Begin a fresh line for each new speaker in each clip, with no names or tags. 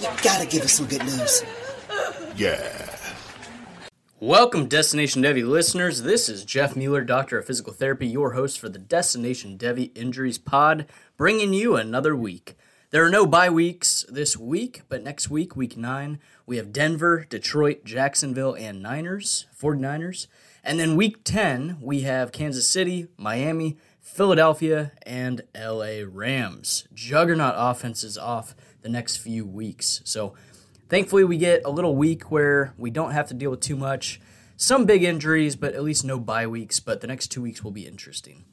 You gotta give us some good news.
Yeah.
Welcome, Destination Devy listeners. This is Jeff Mueller, Doctor of Physical Therapy, your host for the Destination Devy Injuries Pod, bringing you another week. There are no bye weeks this week, but next week, week nine, we have Denver, Detroit, Jacksonville, and Niners, 49ers. And then week 10, we have Kansas City, Miami, Philadelphia, and LA Rams. Juggernaut offenses off the next few weeks. So thankfully, we get a little week where we don't have to deal with too much. Some big injuries, but at least no bye weeks. But the next two weeks will be interesting.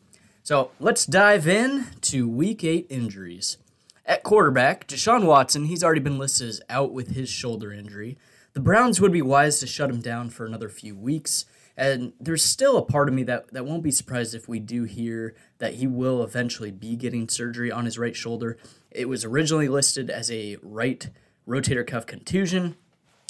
So let's dive in to week eight injuries. At quarterback, Deshaun Watson, he's already been listed as out with his shoulder injury. The Browns would be wise to shut him down for another few weeks. And there's still a part of me that, that won't be surprised if we do hear that he will eventually be getting surgery on his right shoulder. It was originally listed as a right rotator cuff contusion.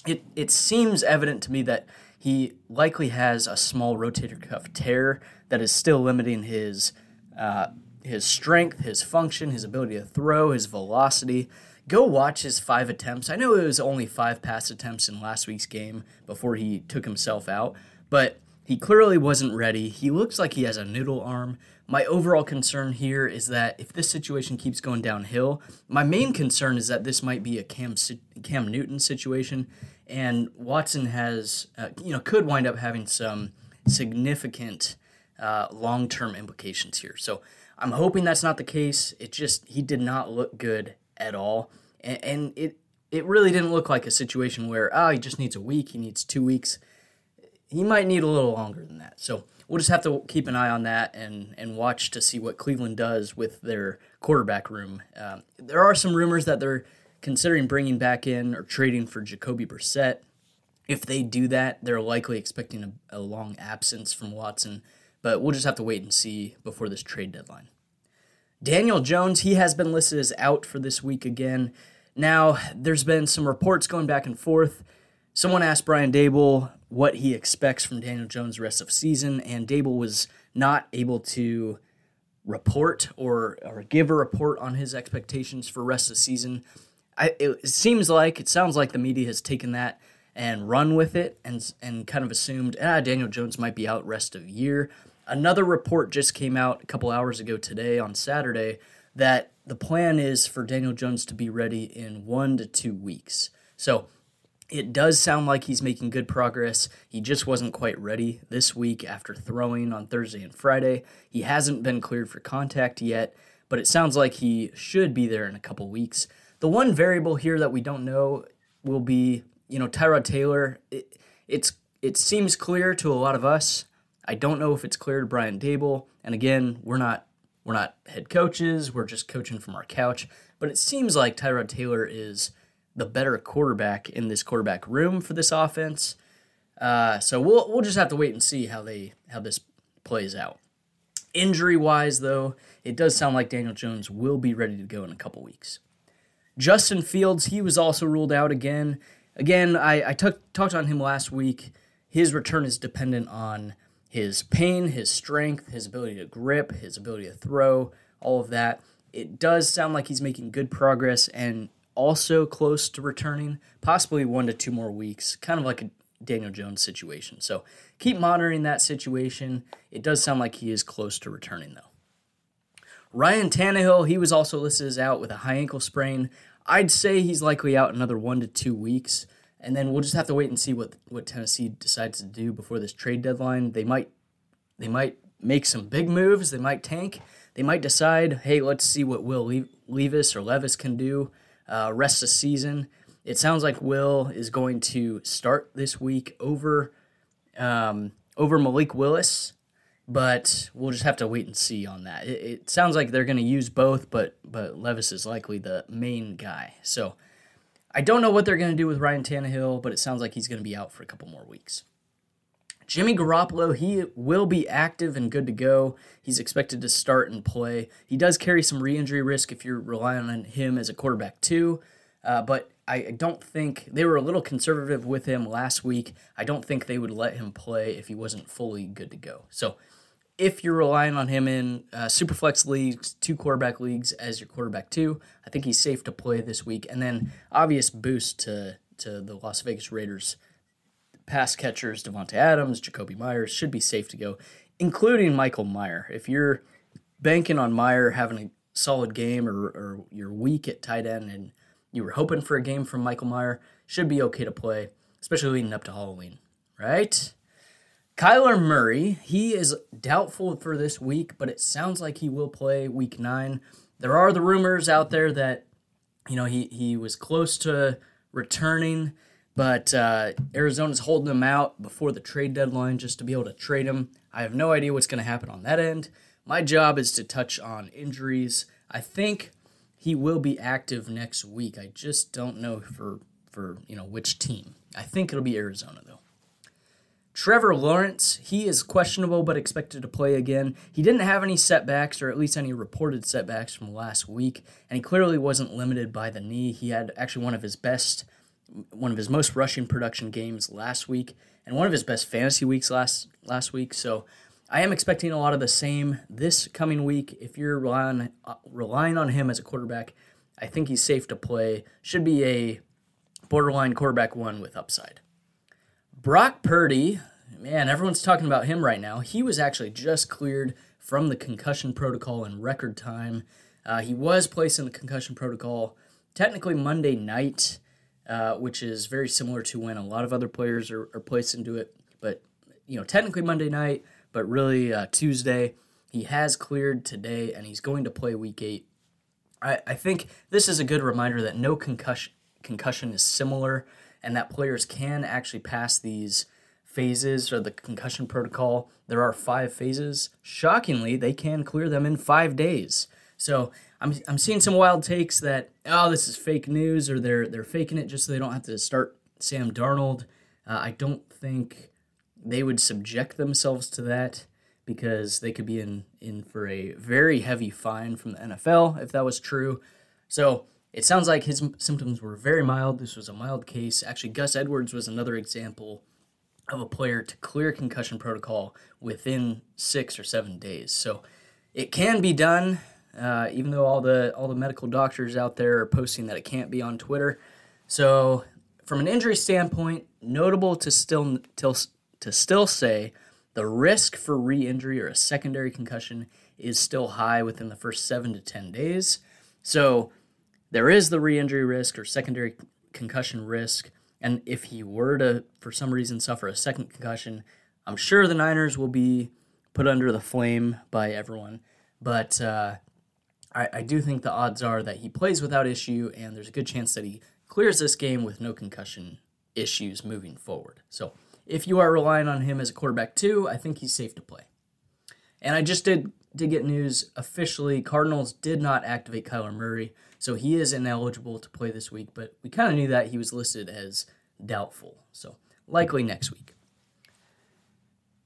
It, it seems evident to me that he likely has a small rotator cuff tear that is still limiting his uh, his strength, his function, his ability to throw, his velocity. Go watch his five attempts. I know it was only five pass attempts in last week's game before he took himself out, but he clearly wasn't ready. He looks like he has a noodle arm. My overall concern here is that if this situation keeps going downhill, my main concern is that this might be a Cam Cam Newton situation, and Watson has uh, you know could wind up having some significant uh, long term implications here. So I'm hoping that's not the case. It just he did not look good at all, and, and it it really didn't look like a situation where oh he just needs a week, he needs two weeks. He might need a little longer than that. So we'll just have to keep an eye on that and and watch to see what Cleveland does with their quarterback room. Um, there are some rumors that they're considering bringing back in or trading for Jacoby Brissett. If they do that, they're likely expecting a, a long absence from Watson but we'll just have to wait and see before this trade deadline. Daniel Jones, he has been listed as out for this week again. Now, there's been some reports going back and forth. Someone asked Brian Daboll what he expects from Daniel Jones rest of season, and Daboll was not able to report or, or give a report on his expectations for rest of season. I, it seems like, it sounds like the media has taken that and run with it and, and kind of assumed, ah, Daniel Jones might be out rest of year. Another report just came out a couple hours ago today on Saturday that the plan is for Daniel Jones to be ready in one to two weeks. So it does sound like he's making good progress. He just wasn't quite ready this week after throwing on Thursday and Friday. He hasn't been cleared for contact yet, but it sounds like he should be there in a couple weeks. The one variable here that we don't know will be, you know, Tyrod Taylor. It, it's it seems clear to a lot of us I don't know if it's clear to Brian Daboll. And again, we're not we're not head coaches. We're just coaching from our couch. But it seems like Tyrod Taylor is the better quarterback in this quarterback room for this offense. Uh, so we'll we'll just have to wait and see how they how this plays out. Injury wise, though, it does sound like Daniel Jones will be ready to go in a couple weeks. Justin Fields, he was also ruled out again. Again, I, I took, talked on him last week. His return is dependent on his pain, his strength, his ability to grip, his ability to throw, all of that. It does sound like he's making good progress and also close to returning, possibly one to two more weeks, kind of like a Daniel Jones situation. So keep monitoring that situation. It does sound like he is close to returning, though. Ryan Tannehill, he was also listed as out with a high ankle sprain. I'd say he's likely out another one to two weeks and then we'll just have to wait and see what what Tennessee decides to do before this trade deadline. They might they might make some big moves. They might tank. They might decide, hey, let's see what Will Levis or Levis can do uh, rest of season. It sounds like Will is going to start this week over um, over Malik Willis, but we'll just have to wait and see on that. It, it sounds like they're going to use both, but but Levis is likely the main guy. So I don't know what they're going to do with Ryan Tannehill, but it sounds like he's going to be out for a couple more weeks. Jimmy Garoppolo, he will be active and good to go. He's expected to start and play. He does carry some re injury risk if you're relying on him as a quarterback, too. Uh, but I don't think they were a little conservative with him last week. I don't think they would let him play if he wasn't fully good to go. So if you're relying on him in uh, superflex leagues, two quarterback leagues as your quarterback two, I think he's safe to play this week. And then obvious boost to to the Las Vegas Raiders pass catchers, Davante Adams, Jakobi Meyers should be safe to go, including Michael Mayer. If you're banking on Mayer having a solid game or, or you're weak at tight end and you were hoping for a game from Michael Mayer, should be okay to play, especially leading up to Halloween, right? Kyler Murray, he is doubtful for this week, but it sounds like he will play week nine. There are the rumors out there that, you know, he, he was close to returning, but uh, Arizona's holding him out before the trade deadline just to be able to trade him. I have no idea what's going to happen on that end. My job is to touch on injuries. I think he will be active next week. I just don't know for for you know which team. I think it'll be Arizona though. Trevor Lawrence, he is questionable but expected to play again. He didn't have any setbacks, or at least any reported setbacks from last week, and he clearly wasn't limited by the knee. He had actually one of his best, one of his most rushing production games last week, and one of his best fantasy weeks last last week. So I am expecting a lot of the same this coming week. If you're relying uh, relying on him as a quarterback, I think he's safe to play. Should be a borderline quarterback one with upside. Brock Purdy, man, everyone's talking about him right now. He was actually just cleared from the concussion protocol in record time. Uh, he was placed in the concussion protocol technically Monday night, uh, which is very similar to when a lot of other players are, are, placed into it. But, you know, technically Monday night, but really uh, Tuesday. He has cleared today and he's going to play week eight. I, I think this is a good reminder that no concussion concussion is similar and that players can actually pass these phases or the concussion protocol. There are five phases. Shockingly, they can clear them in five days. So I'm, I'm seeing some wild takes that oh this is fake news or they're they're faking it just so they don't have to start Sam Darnold. Uh, I don't think they would subject themselves to that because they could be in in for a very heavy fine from the NFL if that was true. So it sounds like his symptoms were very mild. This was a mild case. Actually, Gus Edwards was another example of a player to clear concussion protocol within six or seven days. So it can be done, uh, even though all the all the medical doctors out there are posting that it can't be on Twitter. So from an injury standpoint, notable to still to, to still say the risk for re-injury or a secondary concussion is still high within the first seven to ten days. So there is the re-injury risk or secondary concussion risk. And if he were to, for some reason, suffer a second concussion, I'm sure the Niners will be put under the flame by everyone. But uh, I, I do think the odds are that he plays without issue, and there's a good chance that he clears this game with no concussion issues moving forward. So if you are relying on him as a quarterback too, I think he's safe to play. And I just did did get news officially. Cardinals did not activate Kyler Murray. So he is ineligible to play this week, but we kind of knew that he was listed as doubtful. So likely next week.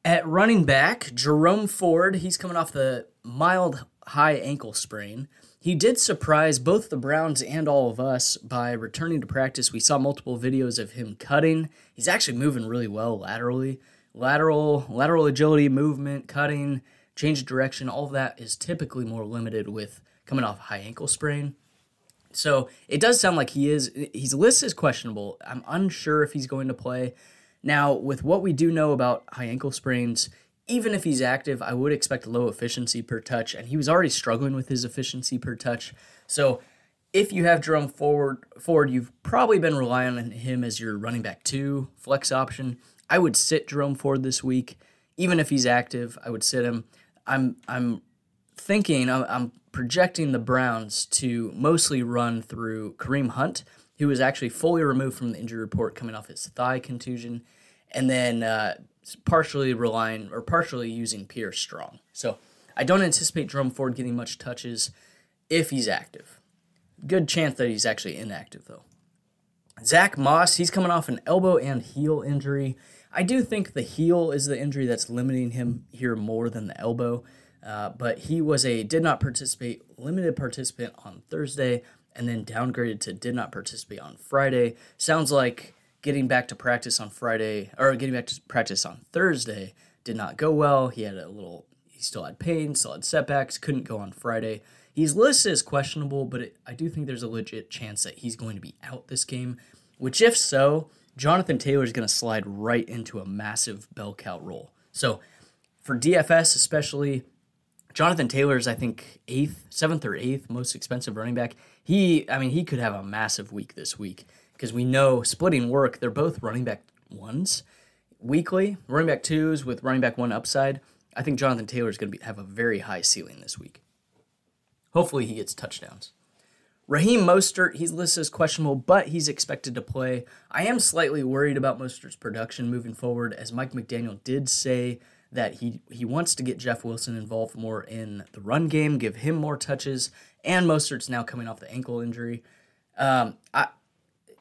At running back, Jerome Ford, he's coming off the mild high ankle sprain. He did surprise both the Browns and all of us by returning to practice. We saw multiple videos of him cutting. He's actually moving really well laterally. Lateral lateral agility, movement, cutting, change of direction, all of that is typically more limited with coming off high ankle sprain. So it does sound like he is. His list is questionable. I'm unsure if he's going to play. Now, with what we do know about high ankle sprains, even if he's active, I would expect low efficiency per touch, and he was already struggling with his efficiency per touch. So, if you have Jerome Ford, Ford, you've probably been relying on him as your running back two flex option. I would sit Jerome Ford this week, even if he's active. I would sit him. I'm I'm thinking, I'm, projecting the Browns to mostly run through Kareem Hunt, who was actually fully removed from the injury report coming off his thigh contusion, and then uh, partially relying or partially using Pierre Strong. So I don't anticipate Jerome Ford getting much touches if he's active. Good chance that he's actually inactive though. Zack Moss, he's coming off an elbow and heel injury. I do think the heel is the injury that's limiting him here more than the elbow. Uh, but he was a did not participate, limited participant on Thursday, and then downgraded to did not participate on Friday. Sounds like getting back to practice on Friday, or getting back to practice on Thursday, did not go well. He had a little he still had pain, still had setbacks, couldn't go on Friday. He's listed as questionable, but it, I do think there's a legit chance that he's going to be out this game. Which, if so, Jonathan Taylor is going to slide right into a massive bell cow role. So, for DFS especially, Jonathan Taylor is, I think, eighth, seventh or eighth most expensive running back. He, I mean, he could have a massive week this week because we know splitting work, they're both running back ones weekly, running back twos with running back one upside. I think Jonathan Taylor is going to have a very high ceiling this week. Hopefully, he gets touchdowns. Raheem Mostert, he's listed as questionable, but he's expected to play. I am slightly worried about Mostert's production moving forward, as Mike McDaniel did say that he, he wants to get Jeff Wilson involved more in the run game, give him more touches, and Mostert's now coming off the ankle injury. Um, I,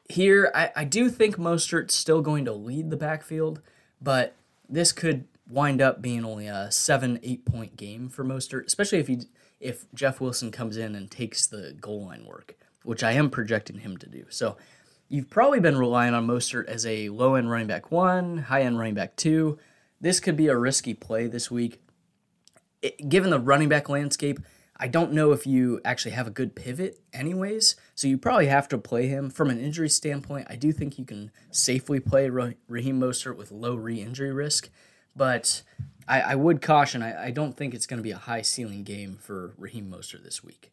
here, I, I do think Mostert's still going to lead the backfield, but this could wind up being only a seven, eight point game for Mostert, especially if he if Jeff Wilson comes in and takes the goal line work, which I am projecting him to do. So you've probably been relying on Mostert as a low end running back one, high end running back two. This could be a risky play this week. It, given the running back landscape, I don't know if you actually have a good pivot, anyways. So you probably have to play him. From an injury standpoint, I do think you can safely play Raheem Mostert with low re injury risk. But I, I would caution, I, I don't think it's going to be a high ceiling game for Raheem Mostert this week.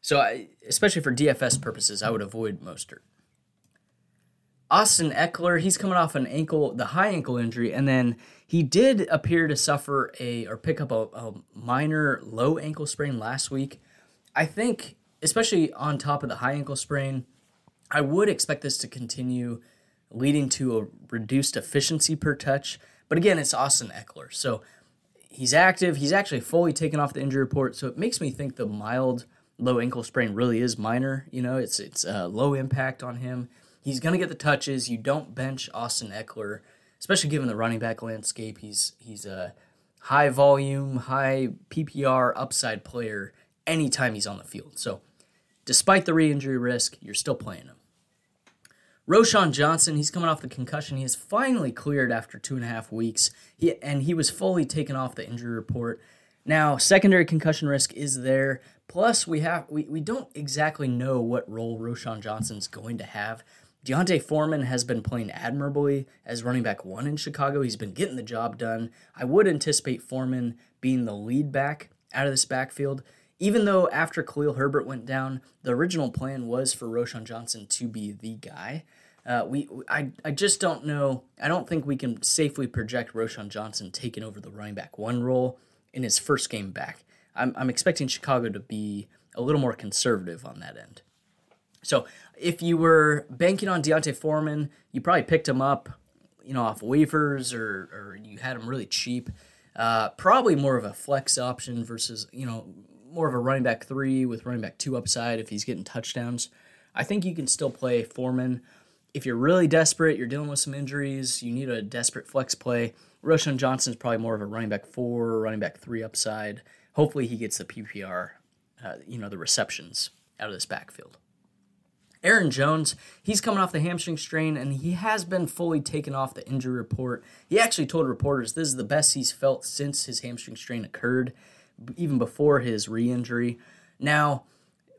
So, I, especially for DFS purposes, I would avoid Mostert. Austin Ekeler, he's coming off an ankle, the high ankle injury, and then he did appear to suffer a or pick up a, a minor low ankle sprain last week. I think, especially on top of the high ankle sprain, I would expect this to continue, leading to a reduced efficiency per touch. But again, it's Austin Ekeler, So he's active. He's actually fully taken off the injury report. So it makes me think the mild low ankle sprain really is minor. You know, it's it's uh, low impact on him. He's gonna get the touches. You don't bench Austin Ekeler, especially given the running back landscape. He's he's a high volume, high PPR upside player anytime he's on the field. So despite the re-injury risk, you're still playing him. Roschon Johnson, he's coming off the concussion. He is finally cleared after two and a half weeks. He and he was fully taken off the injury report. Now, secondary concussion risk is there. Plus, we have we, we don't exactly know what role Roschon Johnson's going to have. D'Onta Foreman has been playing admirably as running back one in Chicago. He's been getting the job done. I would anticipate Foreman being the lead back out of this backfield. Even though after Khalil Herbert went down, the original plan was for Roschon Johnson to be the guy. Uh, we, I, I just don't know. I don't think we can safely project Roschon Johnson taking over the running back one role in his first game back. I'm, I'm expecting Chicago to be a little more conservative on that end. So if you were banking on D'Onta Foreman, you probably picked him up, you know, off waivers or, or you had him really cheap. Uh, probably more of a flex option versus, you know, more of a running back three with running back two upside if he's getting touchdowns. I think you can still play Foreman if you're really desperate, you're dealing with some injuries, you need a desperate flex play. Roschon Johnson is probably more of a running back four, running back three upside. Hopefully, he gets the PPR, uh, you know, the receptions out of this backfield. Aaron Jones, he's coming off the hamstring strain and he has been fully taken off the injury report. He actually told reporters this is the best he's felt since his hamstring strain occurred, even before his re injury. Now,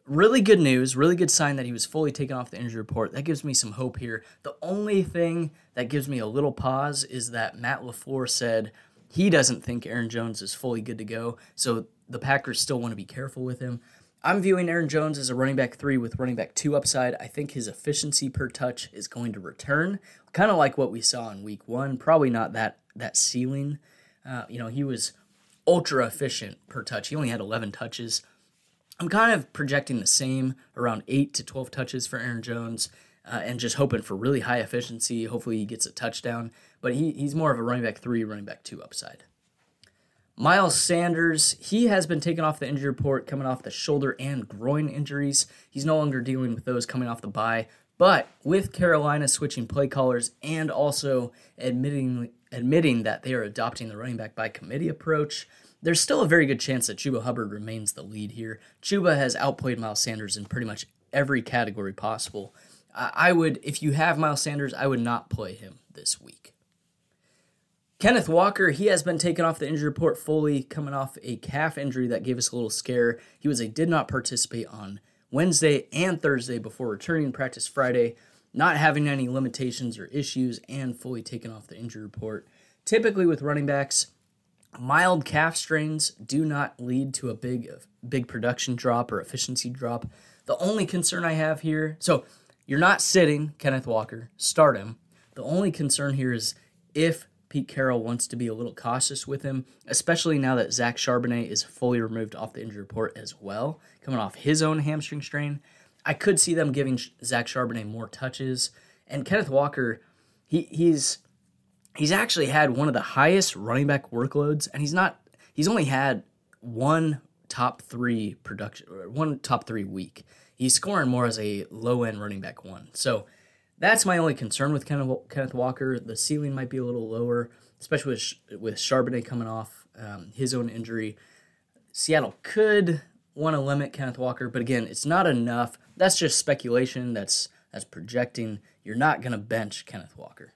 really good news, really good sign that he was fully taken off the injury report. That gives me some hope here. The only thing that gives me a little pause is that Matt LaFleur said he doesn't think Aaron Jones is fully good to go. So the Packers still want to be careful with him. I'm viewing Aaron Jones as a running back three with running back two upside. I think his efficiency per touch is going to return, kind of like what we saw in week one. Probably not that that ceiling. Uh, you know, he was ultra efficient per touch. He only had 11 touches. I'm kind of projecting the same around 8 to 12 touches for Aaron Jones uh, and just hoping for really high efficiency. Hopefully, he gets a touchdown, but he, he's more of a running back three, running back two upside. Miles Sanders, he has been taken off the injury report coming off the shoulder and groin injuries. He's no longer dealing with those coming off the bye. But with Carolina switching play callers and also admitting admitting that they are adopting the running back by committee approach, there's still a very good chance that Chuba Hubbard remains the lead here. Chuba has outplayed Miles Sanders in pretty much every category possible. I would, if you have Miles Sanders, I would not play him this week. Kenneth Walker, he has been taken off the injury report fully, coming off a calf injury that gave us a little scare. He was a did not participate on Wednesday and Thursday before returning practice Friday, not having any limitations or issues, and fully taken off the injury report. Typically, with running backs, mild calf strains do not lead to a big, big production drop or efficiency drop. The only concern I have here, so you're not sitting Kenneth Walker, start him. The only concern here is if Pete Carroll wants to be a little cautious with him, especially now that Zach Charbonnet is fully removed off the injury report as well, coming off his own hamstring strain. I could see them giving Zach Charbonnet more touches. And Kenneth Walker, he he's he's actually had one of the highest running back workloads, and he's not he's only had one top three production one top three week. He's scoring more as a low end running back one. So that's my only concern with Kenneth, Walker. The ceiling might be a little lower, especially with with Charbonnet coming off um, his own injury. Seattle could want to limit Kenneth Walker, but again, it's not enough. That's just speculation. That's that's projecting. You're not going to bench Kenneth Walker.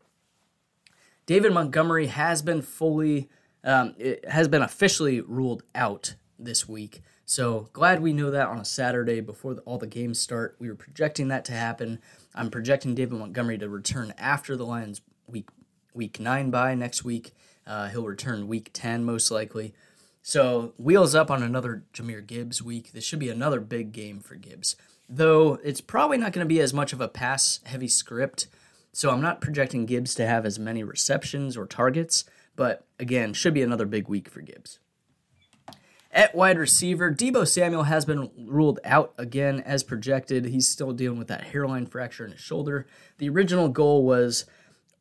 David Montgomery has been fully, um, has been officially ruled out this week. So glad we know that on a Saturday before the, all the games start. We were projecting that to happen. I'm projecting David Montgomery to return after the Lions week week nine bye next week. Uh, he'll return week ten most likely. So wheels up on another Jahmyr Gibbs week. This should be another big game for Gibbs, though it's probably not going to be as much of a pass heavy script. So I'm not projecting Gibbs to have as many receptions or targets, but again, should be another big week for Gibbs. At wide receiver, Deebo Samuel has been ruled out again as projected. He's still dealing with that hairline fracture in his shoulder. The original goal was,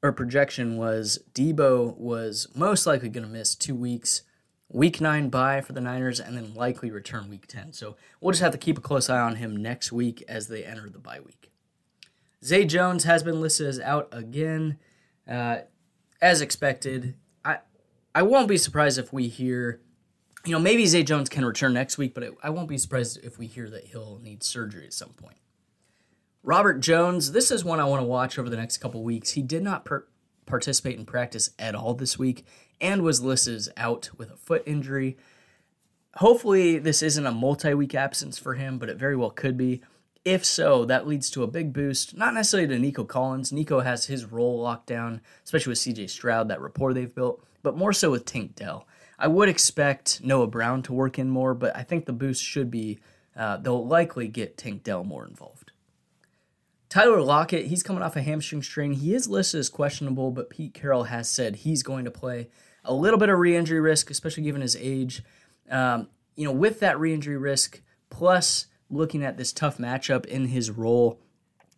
or projection was, Deebo was most likely going to miss two weeks. Week nine bye for the Niners, and then likely return week 10. So we'll just have to keep a close eye on him next week as they enter the bye week. Zay Jones has been listed as out again. Uh, as expected, I I won't be surprised if we hear you know, maybe Zay Jones can return next week, but I won't be surprised if we hear that he'll need surgery at some point. Robert Jones, this is one I want to watch over the next couple weeks. He did not per- participate in practice at all this week and was listed as out with a foot injury. Hopefully, this isn't a multi week absence for him, but it very well could be. If so, that leads to a big boost, not necessarily to Nico Collins. Nico has his role locked down, especially with CJ Stroud, that rapport they've built, but more so with Tank Dell. I would expect Noah Brown to work in more, but I think the boost should be uh, they'll likely get Tank Dell more involved. Tyler Lockett, he's coming off a hamstring strain. He is listed as questionable, but Pete Carroll has said he's going to play. A little bit of re-injury risk, especially given his age. Um, you know, with that re-injury risk, plus looking at this tough matchup in his role,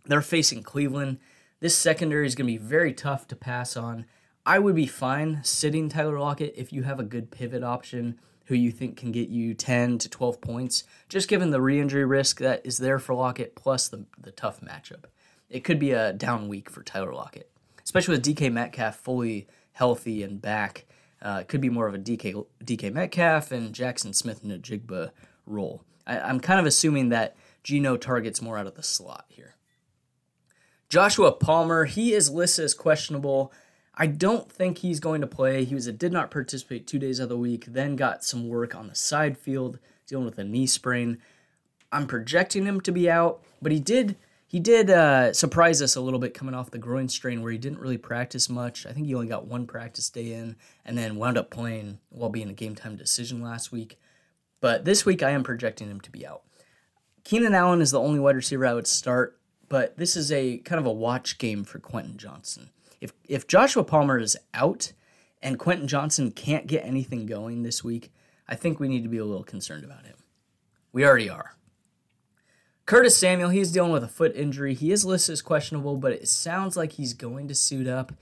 they're facing Cleveland. This secondary is going to be very tough to pass on. I would be fine sitting Tyler Lockett if you have a good pivot option who you think can get you 10 to 12 points, just given the re injury risk that is there for Lockett plus the, the tough matchup. It could be a down week for Tyler Lockett, especially with DK Metcalf fully healthy and back. Uh, it could be more of a DK, DK Metcalf and Jackson Smith-Njigba role. I, I'm kind of assuming that Geno targets more out of the slot here. Joshua Palmer, he is listed as questionable. I don't think he's going to play. He was a did not participate two days of the week, then got some work on the side field, dealing with a knee sprain. I'm projecting him to be out, but he did he did uh, surprise us a little bit coming off the groin strain where he didn't really practice much. I think he only got one practice day in and then wound up playing while being a game time decision last week. But this week I am projecting him to be out. Keenan Allen is the only wide receiver I would start, but this is a kind of a watch game for Quentin Johnston if if Joshua Palmer is out and Quentin Johnston can't get anything going this week, I think we need to be a little concerned about him. We already are. Curtis Samuel, he's dealing with a foot injury. He is listed as questionable, but it sounds like he's going to suit up.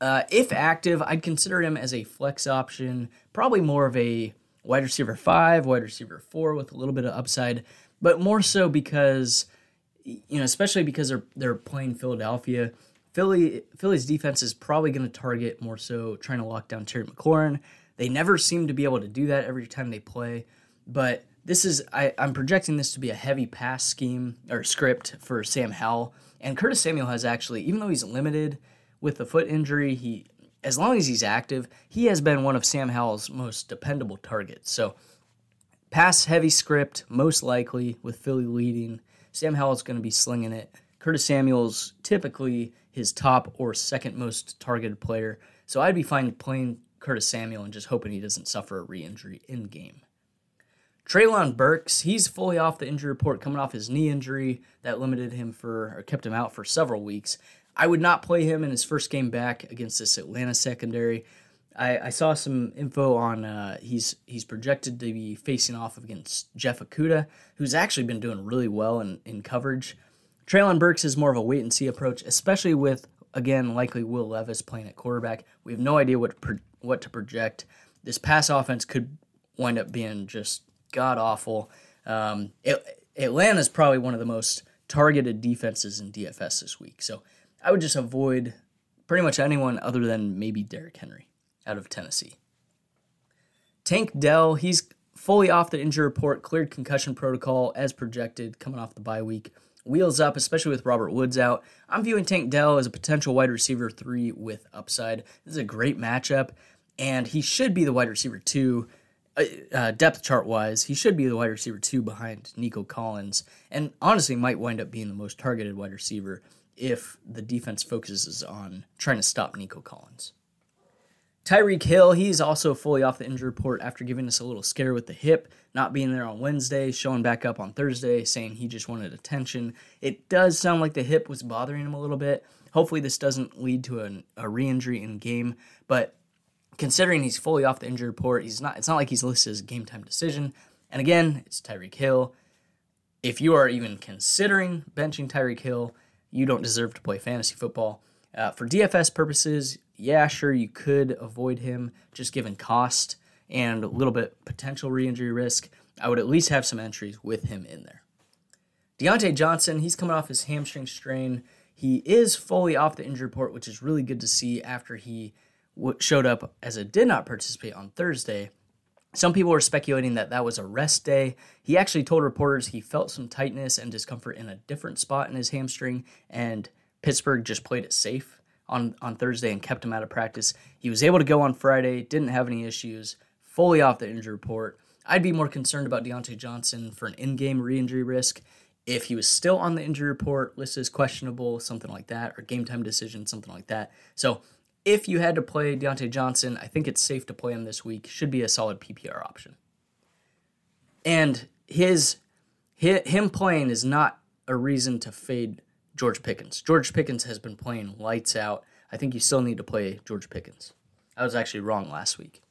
Uh, if active, I'd consider him as a flex option, probably more of a wide receiver five, wide receiver four with a little bit of upside, but more so because, you know, especially because they're they're playing Philadelphia Philly Philly's defense is probably going to target more so trying to lock down Terry McLaurin. They never seem to be able to do that every time they play, but this is I, I'm projecting this to be a heavy pass scheme or script for Sam Howell. And Curtis Samuel has actually, even though he's limited with the foot injury, he as long as he's active, he has been one of Sam Howell's most dependable targets. So, pass heavy script, most likely with Philly leading. Sam Howell's going to be slinging it. Curtis Samuel's typically his top or second most targeted player. So, I'd be fine playing Curtis Samuel and just hoping he doesn't suffer a re injury in game. Treylon Burks, he's fully off the injury report coming off his knee injury that limited him for or kept him out for several weeks. I would not play him in his first game back against this Atlanta secondary. I, I saw some info on uh, he's he's projected to be facing off against Jeff Okudah, who's actually been doing really well in, in coverage. Treylon Burks is more of a wait and see approach, especially with again likely Will Levis playing at quarterback. We have no idea what pro- what to project. This pass offense could wind up being just god awful. Um, Atlanta is probably one of the most targeted defenses in DFS this week. So I would just avoid pretty much anyone other than maybe Derrick Henry out of Tennessee. Tank Dell, he's fully off the injury report, cleared concussion protocol as projected coming off the bye week. Wheels up, especially with Robert Woods out. I'm viewing Tank Dell as a potential wide receiver three with upside. This is a great matchup, and he should be the wide receiver two uh, uh, depth chart wise, he should be the wide receiver two behind Nico Collins, and honestly might wind up being the most targeted wide receiver if the defense focuses on trying to stop Nico Collins. Tyreek Hill, he's also fully off the injury report after giving us a little scare with the hip, not being there on Wednesday, showing back up on Thursday, saying he just wanted attention. It does sound like the hip was bothering him a little bit. Hopefully, this doesn't lead to an, a re injury in game, but considering he's fully off the injury report, he's not. It's not like he's listed as a game time decision. And again, it's Tyreek Hill. If you are even considering benching Tyreek Hill, you don't deserve to play fantasy football. Uh, for DFS purposes, yeah, sure, you could avoid him just given cost and a little bit potential re-injury risk. I would at least have some entries with him in there. Diontae Johnson, he's coming off his hamstring strain. He is fully off the injury report, which is really good to see after he showed up as a did not participate on Thursday. Some people were speculating that that was a rest day. He actually told reporters he felt some tightness and discomfort in a different spot in his hamstring, and Pittsburgh just played it safe on, on Thursday and kept him out of practice. He was able to go on Friday, didn't have any issues, fully off the injury report. I'd be more concerned about Diontae Johnson for an in game re injury risk if he was still on the injury report, listed as questionable, something like that, or game time decision, something like that. So if you had to play Diontae Johnson, I think it's safe to play him this week. Should be a solid PPR option. And his, his him playing is not a reason to fade George Pickens. George Pickens has been playing lights out. I think you still need to play George Pickens. I was actually wrong last week.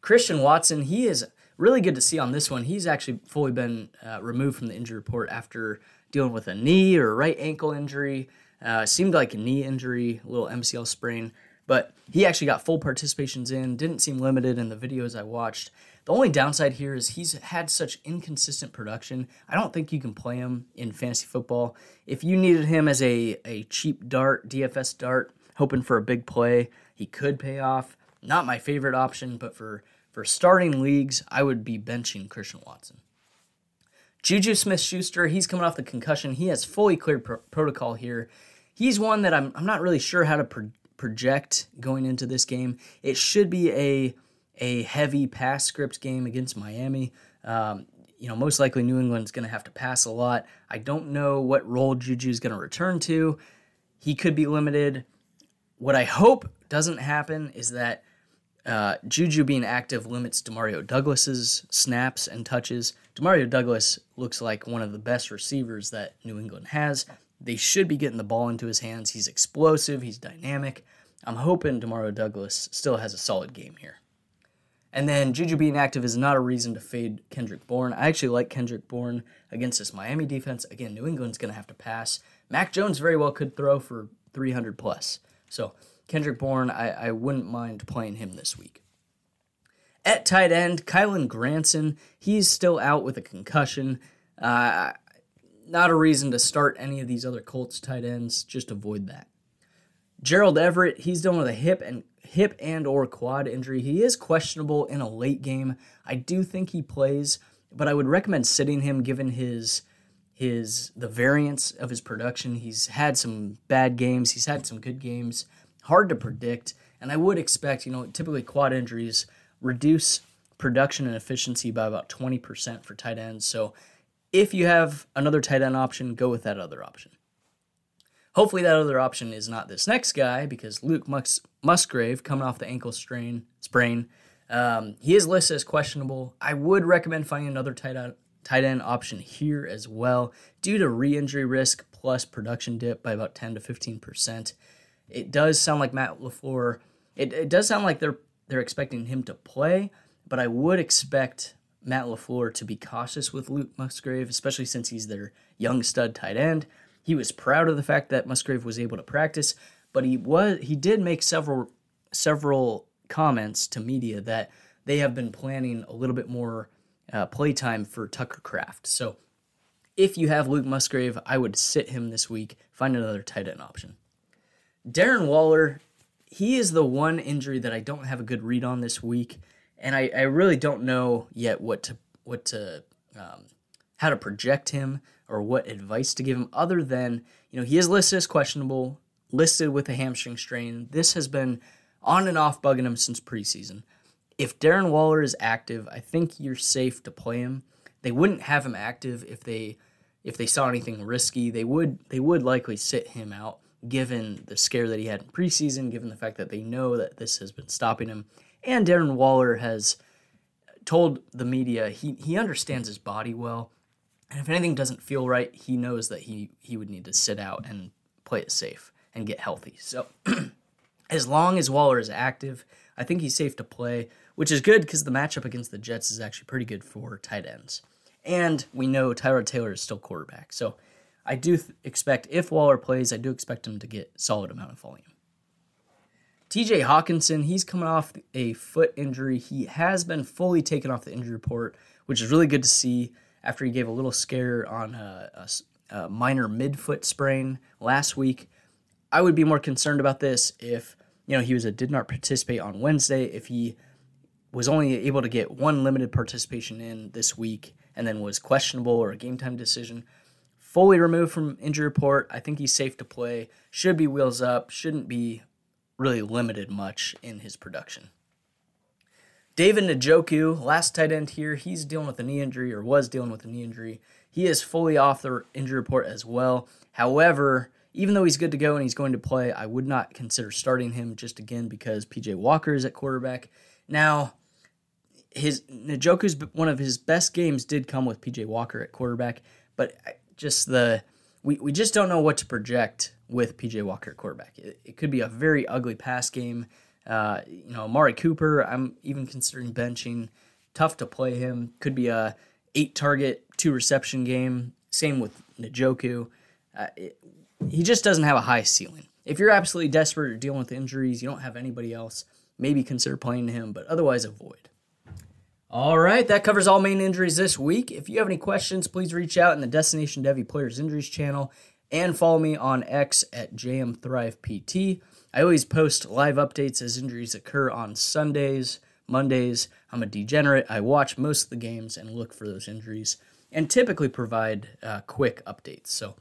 Christian Watson, he is really good to see on this one. He's actually fully been uh, removed from the injury report after dealing with a knee or right ankle injury. Uh, seemed like a knee injury, a little MCL sprain, but he actually got full participations in, didn't seem limited in the videos I watched. The only downside here is he's had such inconsistent production. I don't think you can play him in fantasy football. If you needed him as a, a cheap dart, DFS dart, hoping for a big play, he could pay off. Not my favorite option, but for, for starting leagues, I would be benching Christian Watson. Juju Smith Schuster, he's coming off the concussion. He has fully cleared pro- protocol here he's one that I'm, I'm not really sure how to pro- project going into this game. It should be a a heavy pass script game against Miami. Um, you know, most likely New England's going to have to pass a lot. I don't know what role Juju's going to return to. He could be limited. What I hope doesn't happen is that uh, Juju being active limits Demario Douglas's snaps and touches. Demario Douglas looks like one of the best receivers that New England has. They should be getting the ball into his hands. He's explosive, he's dynamic. I'm hoping Demario Douglas still has a solid game here. And then Juju being active is not a reason to fade Kendrick Bourne. I actually like Kendrick Bourne against this Miami defense. Again, New England's going to have to pass. Mac Jones very well could throw for 300 plus. So Kendrick Bourne, I, I wouldn't mind playing him this week. At tight end, Kylen Granson, he's still out with a concussion. Uh, not a reason to start any of these other Colts tight ends. Just avoid that. Gerald Everett, he's dealing with a hip and hip and or quad injury. He is questionable in a late game. I do think he plays, but I would recommend sitting him given his his the variance of his production. He's had some bad games, he's had some good games. Hard to predict. And I would expect, you know, typically quad injuries reduce production and efficiency by about 20% for tight ends. So if you have another tight end option, go with that other option. Hopefully, that other option is not this next guy because Luke Mus- Musgrave, coming off the ankle strain, sprain, um, he is listed as questionable. I would recommend finding another tight end, tight end option here as well due to re injury risk plus production dip by about 10 to 15%. It does sound like Matt LaFleur, it, it does sound like they're, they're expecting him to play, but I would expect Matt LaFleur to be cautious with Luke Musgrave, especially since he's their young stud tight end. He was proud of the fact that Musgrave was able to practice, but he was he did make several several comments to media that they have been planning a little bit more uh, playtime for Tucker Kraft. So if you have Luke Musgrave, I would sit him this week, find another tight end option. Darren Waller, he is the one injury that I don't have a good read on this week, and I, I really don't know yet what to what to um, how to project him or what advice to give him other than you know he is listed as questionable, listed with a hamstring strain. This has been on and off bugging him since preseason. If Darren Waller is active, I think you're safe to play him. They wouldn't have him active if they if they saw anything risky. They would they would likely sit him out given the scare that he had in preseason, given the fact that they know that this has been stopping him. And Darren Waller has told the media he, he understands his body well. And if anything doesn't feel right, he knows that he, he would need to sit out and play it safe and get healthy. So as long as Waller is active, I think he's safe to play, which is good because the matchup against the Jets is actually pretty good for tight ends. And we know Tyrod Taylor is still quarterback. So I do th- expect if Waller plays, I do expect him to get solid amount of volume. TJ Hockenson, he's coming off a foot injury. He has been fully taken off the injury report, which is really good to see after he gave a little scare on a, a, a minor midfoot sprain last week. I would be more concerned about this if you know he was a did not participate on Wednesday. If he was only able to get one limited participation in this week and then was questionable or a game time decision, fully removed from injury report, I think he's safe to play. Should be wheels up. Shouldn't be really limited much in his production. David Njoku, last tight end here, he's dealing with a knee injury or was dealing with a knee injury. He is fully off the injury report as well. However, even though he's good to go and he's going to play, I would not consider starting him just again because PJ Walker is at quarterback. Now, his Njoku's one of his best games did come with PJ Walker at quarterback, but just the we, we just don't know what to project with PJ Walker at quarterback. It, it could be a very ugly pass game. Uh, you know, Amari Cooper, I'm even considering benching. Tough to play him. Could be a eight target, two reception game. Same with Njoku. Uh, it, he just doesn't have a high ceiling. If you're absolutely desperate or dealing with injuries, you don't have anybody else, maybe consider playing him, but otherwise avoid. All right, that covers all main injuries this week. If you have any questions, please reach out in the Destination Devy Players Injuries channel and follow me on X at JMThrivePT. I always post live updates as injuries occur on Sundays, Mondays. I'm a degenerate. I watch most of the games and look for those injuries and typically provide uh, quick updates. So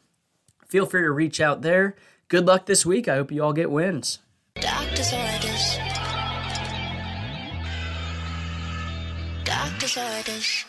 feel free to reach out there. Good luck this week. I hope you all get wins. Doctor's orders. Doctor's orders.